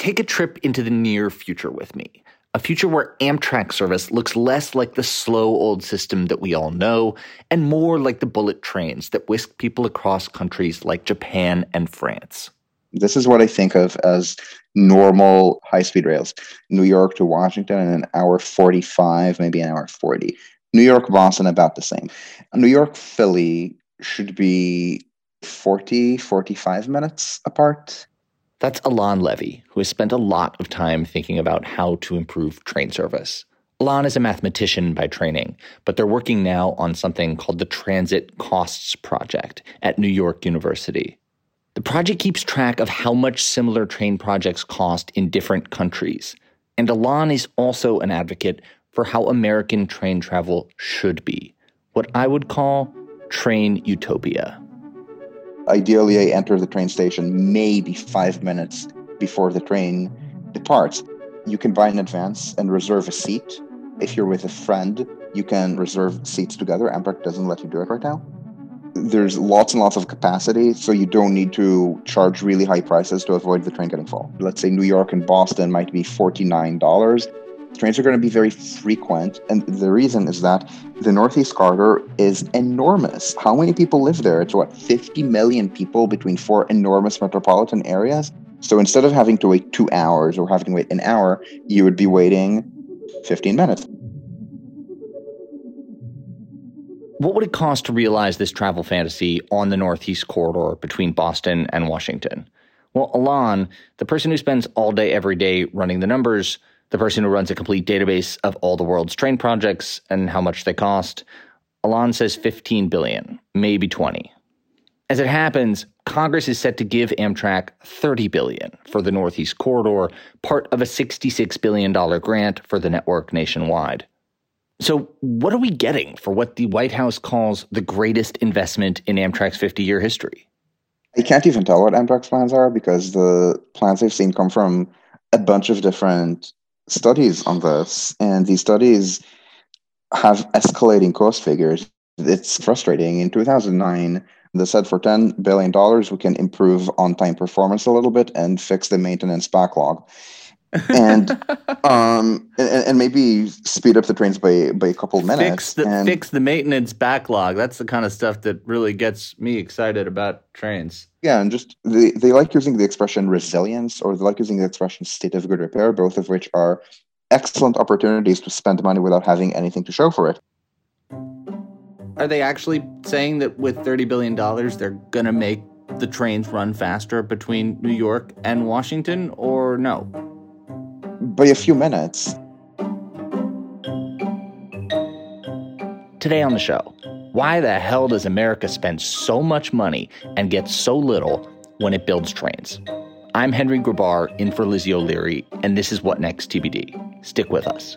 Take a trip into the near future with me a future where Amtrak service looks less like the slow old system that we all know and more like the bullet trains that whisk people across countries like Japan and France. This is what I think of as normal high speed rails. New York to Washington in an hour 45, maybe an hour 40. New York, Boston, about the same. New York, Philly should be 40, 45 minutes apart. That's Alon Levy, who has spent a lot of time thinking about how to improve train service. Alon is a mathematician by training, but they're working now on something called the Transit Costs Project at New York University. The project keeps track of how much similar train projects cost in different countries. And Alon is also an advocate for how American train travel should be, what I would call train utopia. Ideally, I enter the train station maybe five minutes before the train departs. You can buy in advance and reserve a seat. If you're with a friend, you can reserve seats together. Amtrak doesn't let you do it right now. There's lots and lots of capacity, so you don't need to charge really high prices to avoid the train getting full. Let's say New York and Boston might be $49 trains are going to be very frequent. And the reason is that the Northeast Corridor is enormous. How many people live there? It's what, 50 million people between four enormous metropolitan areas? So instead of having to wait two hours or having to wait an hour, you would be waiting 15 minutes. What would it cost to realize this travel fantasy on the Northeast Corridor between Boston and Washington? Well, Alon, the person who spends all day every day running the numbers, the person who runs a complete database of all the world's train projects and how much they cost. Alon says 15 billion, maybe 20. As it happens, Congress is set to give Amtrak 30 billion for the Northeast Corridor, part of a 66 billion dollar grant for the network nationwide. So, what are we getting for what the White House calls the greatest investment in Amtrak's 50 year history? I can't even tell what Amtrak's plans are because the plans I've seen come from a bunch of different studies on this, and these studies have escalating cost figures. It's frustrating. In 2009, they said for $10 billion, we can improve on time performance a little bit and fix the maintenance backlog and um and, and, maybe speed up the trains by by a couple minutes fix the and, fix the maintenance backlog. That's the kind of stuff that really gets me excited about trains. Yeah and just they, they like using the expression resilience or they like using the expression state of good repair both of which are excellent opportunities to spend money without having anything to show for it. Are they actually saying that with $30 billion they're going to make the trains run faster between new york and washington or no by a few minutes. Today on the show, why the hell does America spend so much money and get so little when it builds trains? I'm Henry Grabar in for Lizzie O'Leary, and this is What Next TBD. Stick with us.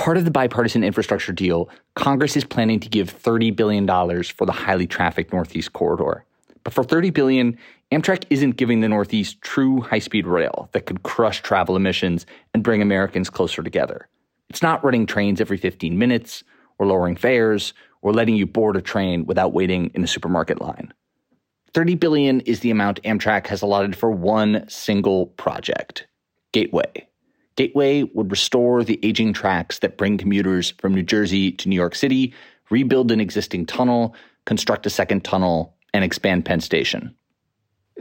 Part of the bipartisan infrastructure deal, Congress is planning to give $30 billion for the highly trafficked Northeast corridor. But for 30 billion, Amtrak isn't giving the Northeast true high-speed rail that could crush travel emissions and bring Americans closer together. It's not running trains every 15 minutes or lowering fares or letting you board a train without waiting in a supermarket line. 30 billion is the amount Amtrak has allotted for one single project, Gateway. Gateway would restore the aging tracks that bring commuters from New Jersey to New York City, rebuild an existing tunnel, construct a second tunnel, and expand Penn Station.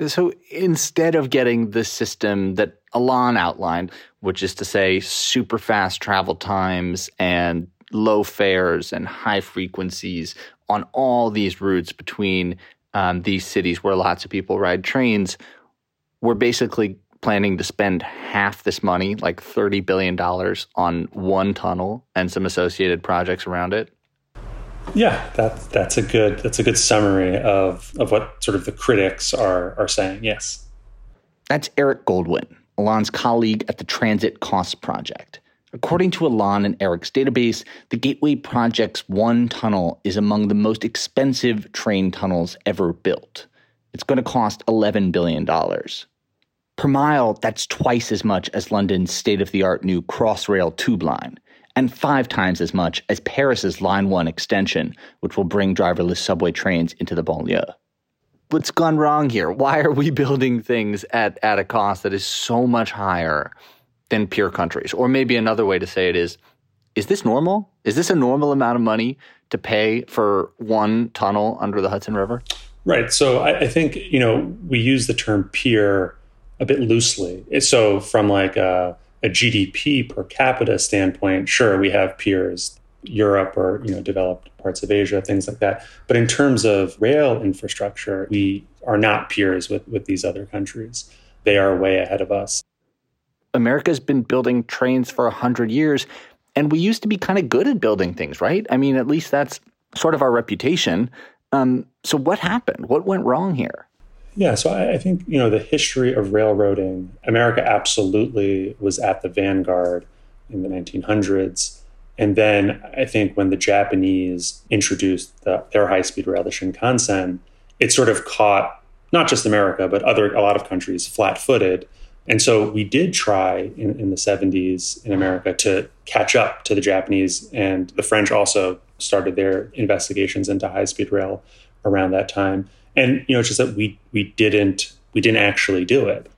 So instead of getting the system that Alon outlined, which is to say super fast travel times and low fares and high frequencies on all these routes between um, these cities where lots of people ride trains, we're basically planning to spend half this money, like $30 billion, on one tunnel and some associated projects around it. Yeah, that's that's a good that's a good summary of of what sort of the critics are are saying. Yes. That's Eric Goldwyn, Alon's colleague at the Transit Costs Project. According to Alon and Eric's database, the Gateway Project's one tunnel is among the most expensive train tunnels ever built. It's going to cost $11 billion. Per mile, that's twice as much as London's state of the art new Crossrail tube line, and five times as much as Paris's Line 1 extension, which will bring driverless subway trains into the banlieue. What's gone wrong here? Why are we building things at, at a cost that is so much higher than peer countries? Or maybe another way to say it is is this normal? Is this a normal amount of money to pay for one tunnel under the Hudson River? Right. So I, I think, you know, we use the term peer a bit loosely. So from like a, a GDP per capita standpoint, sure, we have peers, Europe or, you know, developed parts of Asia, things like that. But in terms of rail infrastructure, we are not peers with, with these other countries. They are way ahead of us. America's been building trains for 100 years, and we used to be kind of good at building things, right? I mean, at least that's sort of our reputation. Um, so, what happened? What went wrong here? Yeah, so I, I think, you know, the history of railroading, America absolutely was at the vanguard in the 1900s. And then I think when the Japanese introduced the, their high speed rail, the Shinkansen, it sort of caught not just America, but other a lot of countries flat footed. And so we did try in, in the 70s in America to catch up to the Japanese, and the French also started their investigations into high speed rail around that time. And you know, it's just that we we didn't we didn't actually do it.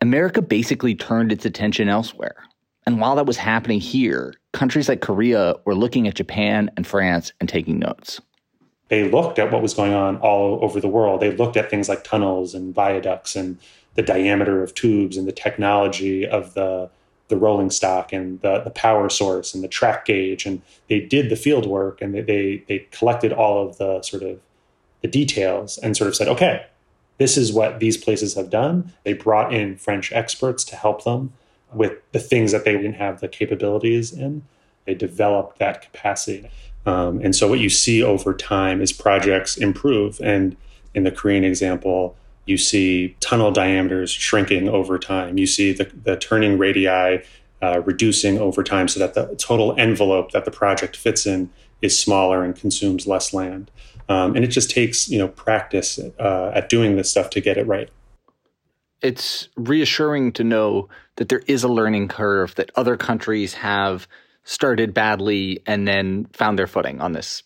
America basically turned its attention elsewhere. And while that was happening here, countries like Korea were looking at Japan and France and taking notes. They looked at what was going on all over the world. They looked at things like tunnels and viaducts and the diameter of tubes and the technology of the the rolling stock and the, the power source and the track gauge and they did the field work and they, they they collected all of the sort of the details and sort of said okay this is what these places have done they brought in french experts to help them with the things that they didn't have the capabilities in they developed that capacity um, and so what you see over time is projects improve and in the korean example you see tunnel diameters shrinking over time. You see the, the turning radii uh, reducing over time so that the total envelope that the project fits in is smaller and consumes less land. Um, and it just takes you know practice uh, at doing this stuff to get it right. It's reassuring to know that there is a learning curve that other countries have started badly and then found their footing on this.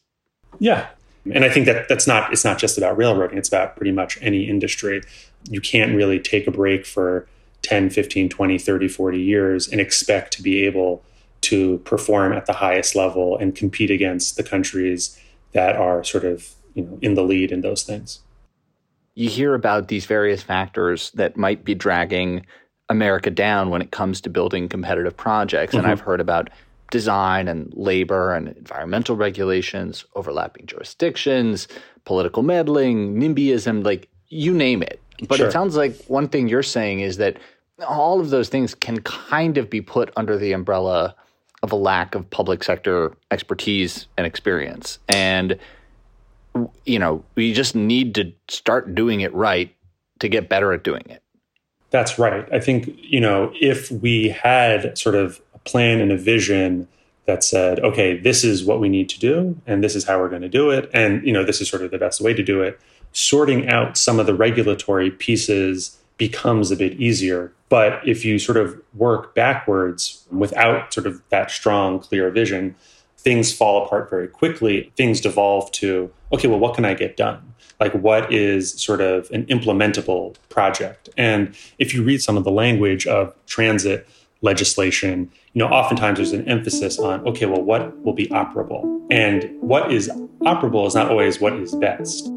Yeah, and I think that that's not it's not just about railroading, it's about pretty much any industry. You can't really take a break for 10, 15, 20, 30, 40 years and expect to be able to perform at the highest level and compete against the countries that are sort of, you know, in the lead in those things. You hear about these various factors that might be dragging America down when it comes to building competitive projects. And mm-hmm. I've heard about design and labor and environmental regulations, overlapping jurisdictions, political meddling, NIMBYism, like you name it. But sure. it sounds like one thing you're saying is that all of those things can kind of be put under the umbrella of a lack of public sector expertise and experience. And, you know, we just need to start doing it right to get better at doing it. That's right. I think, you know, if we had sort of a plan and a vision that said, okay, this is what we need to do, and this is how we're going to do it, and you know, this is sort of the best way to do it. Sorting out some of the regulatory pieces becomes a bit easier. But if you sort of work backwards without sort of that strong, clear vision, things fall apart very quickly. Things devolve to, okay, well, what can I get done? Like, what is sort of an implementable project? And if you read some of the language of transit legislation, you know, oftentimes there's an emphasis on, okay, well, what will be operable? And what is operable is not always what is best.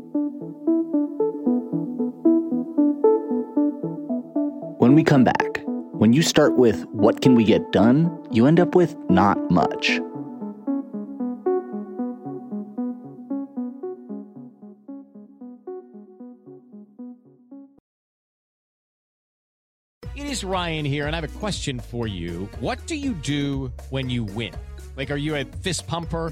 When we come back, when you start with what can we get done, you end up with not much. It is Ryan here, and I have a question for you. What do you do when you win? Like, are you a fist pumper?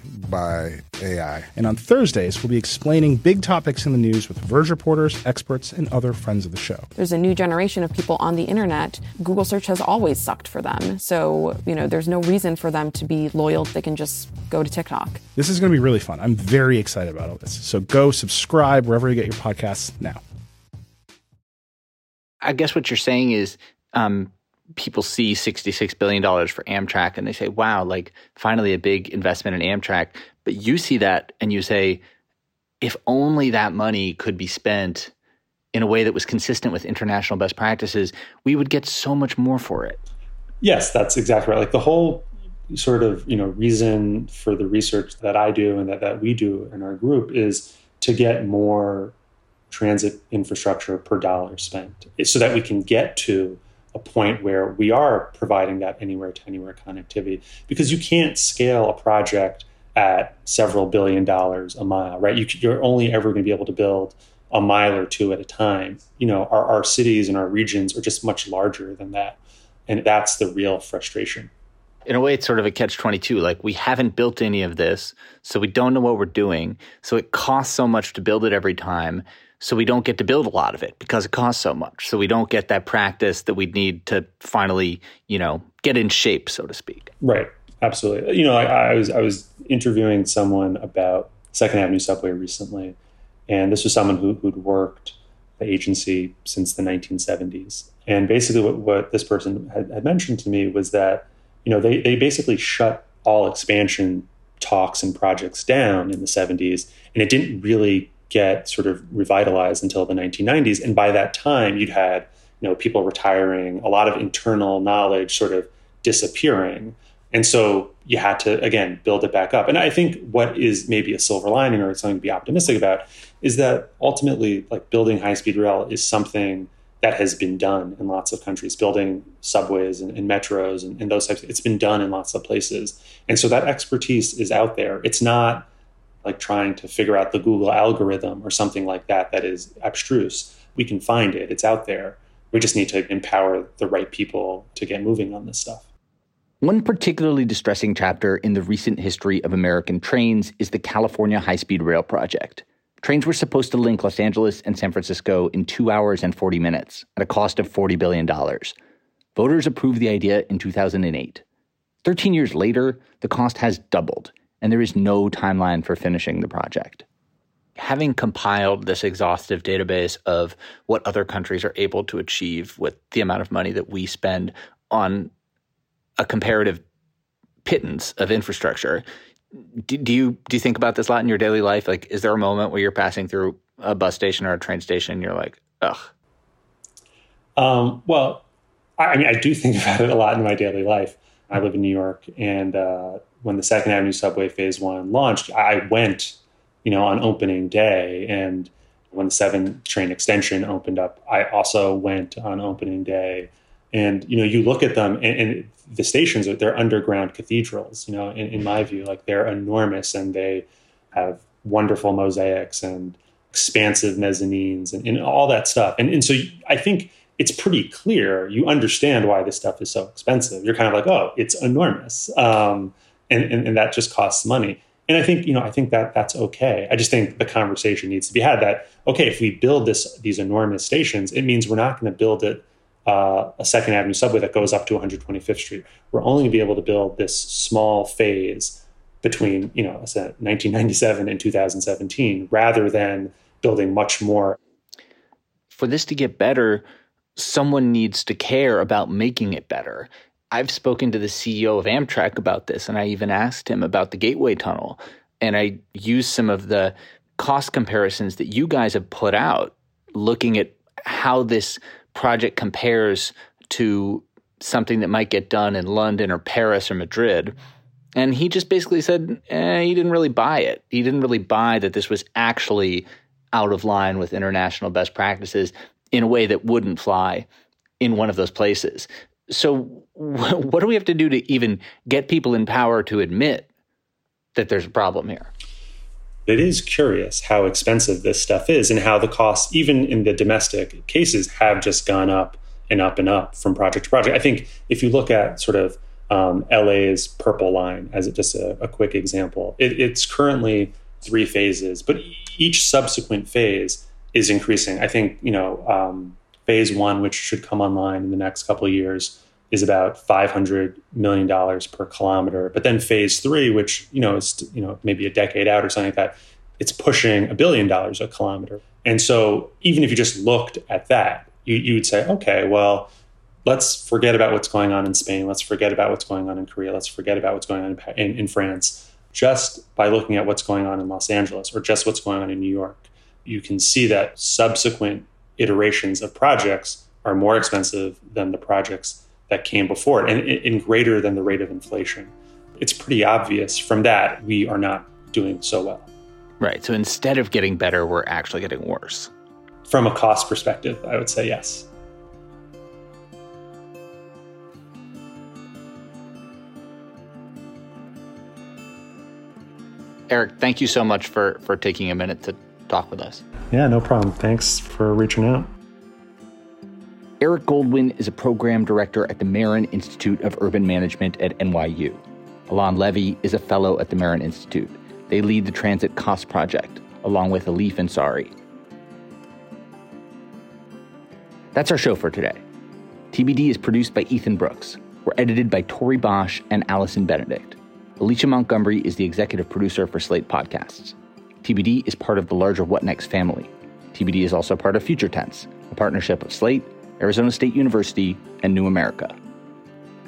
by AI. And on Thursdays, we'll be explaining big topics in the news with Verge reporters, experts, and other friends of the show. There's a new generation of people on the internet. Google search has always sucked for them. So, you know, there's no reason for them to be loyal. They can just go to TikTok. This is going to be really fun. I'm very excited about all this. So go subscribe wherever you get your podcasts now. I guess what you're saying is um, people see $66 billion for Amtrak and they say, wow, like finally a big investment in Amtrak. But you see that and you say, if only that money could be spent in a way that was consistent with international best practices, we would get so much more for it. Yes, that's exactly right. Like the whole sort of, you know, reason for the research that I do and that, that we do in our group is to get more transit infrastructure per dollar spent so that we can get to a point where we are providing that anywhere to anywhere connectivity because you can't scale a project at several billion dollars a mile right? You, are only ever going to be able to build a mile or two at a time. You know our, our cities and our regions are just much larger than that and that's the real frustration. In a way it's sort of a catch 22 like we haven't built any of this so we don't know what we're doing so it costs so much to build it every time so we don't get to build a lot of it because it costs so much. So we don't get that practice that we need to finally, you know, get in shape, so to speak. Right. Absolutely. You know, I, I was I was interviewing someone about Second Avenue Subway recently, and this was someone who, who'd worked the agency since the 1970s. And basically, what, what this person had, had mentioned to me was that, you know, they, they basically shut all expansion talks and projects down in the 70s, and it didn't really get sort of revitalized until the 1990s. And by that time, you'd had you know people retiring, a lot of internal knowledge sort of disappearing, and so you had to again build it back up. And I think what is maybe a silver lining or something to be optimistic about is that ultimately, like building high speed rail is something that has been done in lots of countries, building subways and, and metros and, and, those types. It's been done in lots of places, and so that expertise is out there. It's not like trying to figure out the Google algorithm or something like that that is abstruse. We can find it, it's out there. We just need to empower the right people to get moving on this stuff. One particularly distressing chapter in the recent history of American trains is the California High Speed Rail Project. Trains were supposed to link Los Angeles and San Francisco in two hours and 40 minutes at a cost of $40 billion. Voters approved the idea in 2008. 13 years later, the cost has doubled and there is no timeline for finishing the project. Having compiled this exhaustive database of what other countries are able to achieve with the amount of money that we spend on a comparative pittance of infrastructure, do, do you do you think about this a lot in your daily life? Like, is there a moment where you're passing through a bus station or a train station, and you're like, ugh? Um, well, I, mean, I do think about it a lot in my daily life. I live in New York, and uh, when the Second Avenue Subway Phase One launched, I went, you know, on opening day, and when the Seven train extension opened up, I also went on opening day. And you know, you look at them, and, and the stations they're underground cathedrals. You know, in, in my view, like they're enormous, and they have wonderful mosaics and expansive mezzanines and, and all that stuff. And, and so I think it's pretty clear you understand why this stuff is so expensive. You're kind of like, oh, it's enormous. Um, and, and, and that just costs money. And I think, you know, I think that that's okay. I just think the conversation needs to be had that, okay, if we build this, these enormous stations, it means we're not going to build it uh, a Second Avenue subway that goes up to 125th Street. We're only going to be able to build this small phase between, you know, 1997 and 2017, rather than building much more. For this to get better, someone needs to care about making it better. I've spoken to the CEO of Amtrak about this, and I even asked him about the Gateway Tunnel. And I used some of the cost comparisons that you guys have put out, looking at how this project compares to something that might get done in London or Paris or Madrid. And he just basically said eh, he didn't really buy it. He didn't really buy that this was actually out of line with international best practices in a way that wouldn't fly in one of those places. So, what do we have to do to even get people in power to admit that there's a problem here? It is curious how expensive this stuff is and how the costs, even in the domestic cases, have just gone up and up and up from project to project. I think if you look at sort of um, LA's Purple Line as just a, a quick example, it, it's currently three phases, but each subsequent phase is increasing. I think you know um, phase one, which should come online in the next couple of years, is about five hundred million dollars per kilometer. But then phase three, which you know is you know maybe a decade out or something like that, it's pushing a billion dollars a kilometer. And so even if you just looked at that, you, you would say, okay, well, let's forget about what's going on in Spain. Let's forget about what's going on in Korea. Let's forget about what's going on in, in, in France. Just by looking at what's going on in Los Angeles or just what's going on in New York you can see that subsequent iterations of projects are more expensive than the projects that came before it and, and greater than the rate of inflation. It's pretty obvious from that we are not doing so well. Right. So instead of getting better, we're actually getting worse. From a cost perspective, I would say yes. Eric, thank you so much for for taking a minute to talk with us. Yeah, no problem. Thanks for reaching out. Eric Goldwyn is a program director at the Marron Institute of Urban Management at NYU. Alon Levy is a fellow at the Marron Institute. They lead the Transit Cost Project, along with Elif Ensari. That's our show for today. TBD is produced by Ethan Brooks. We're edited by Tori Bosch and Allison Benedict. Alicia Montgomery is the executive producer for Slate Podcasts. TBD is part of the larger What Next family. TBD is also part of Future Tense, a partnership of Slate, Arizona State University, and New America.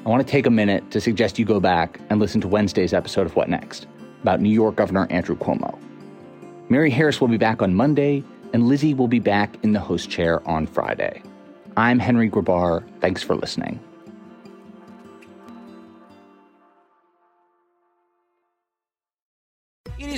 I want to take a minute to suggest you go back and listen to Wednesday's episode of What Next about New York Governor Andrew Cuomo. Mary Harris will be back on Monday, and Lizzie will be back in the host chair on Friday. I'm Henry Grabar. Thanks for listening.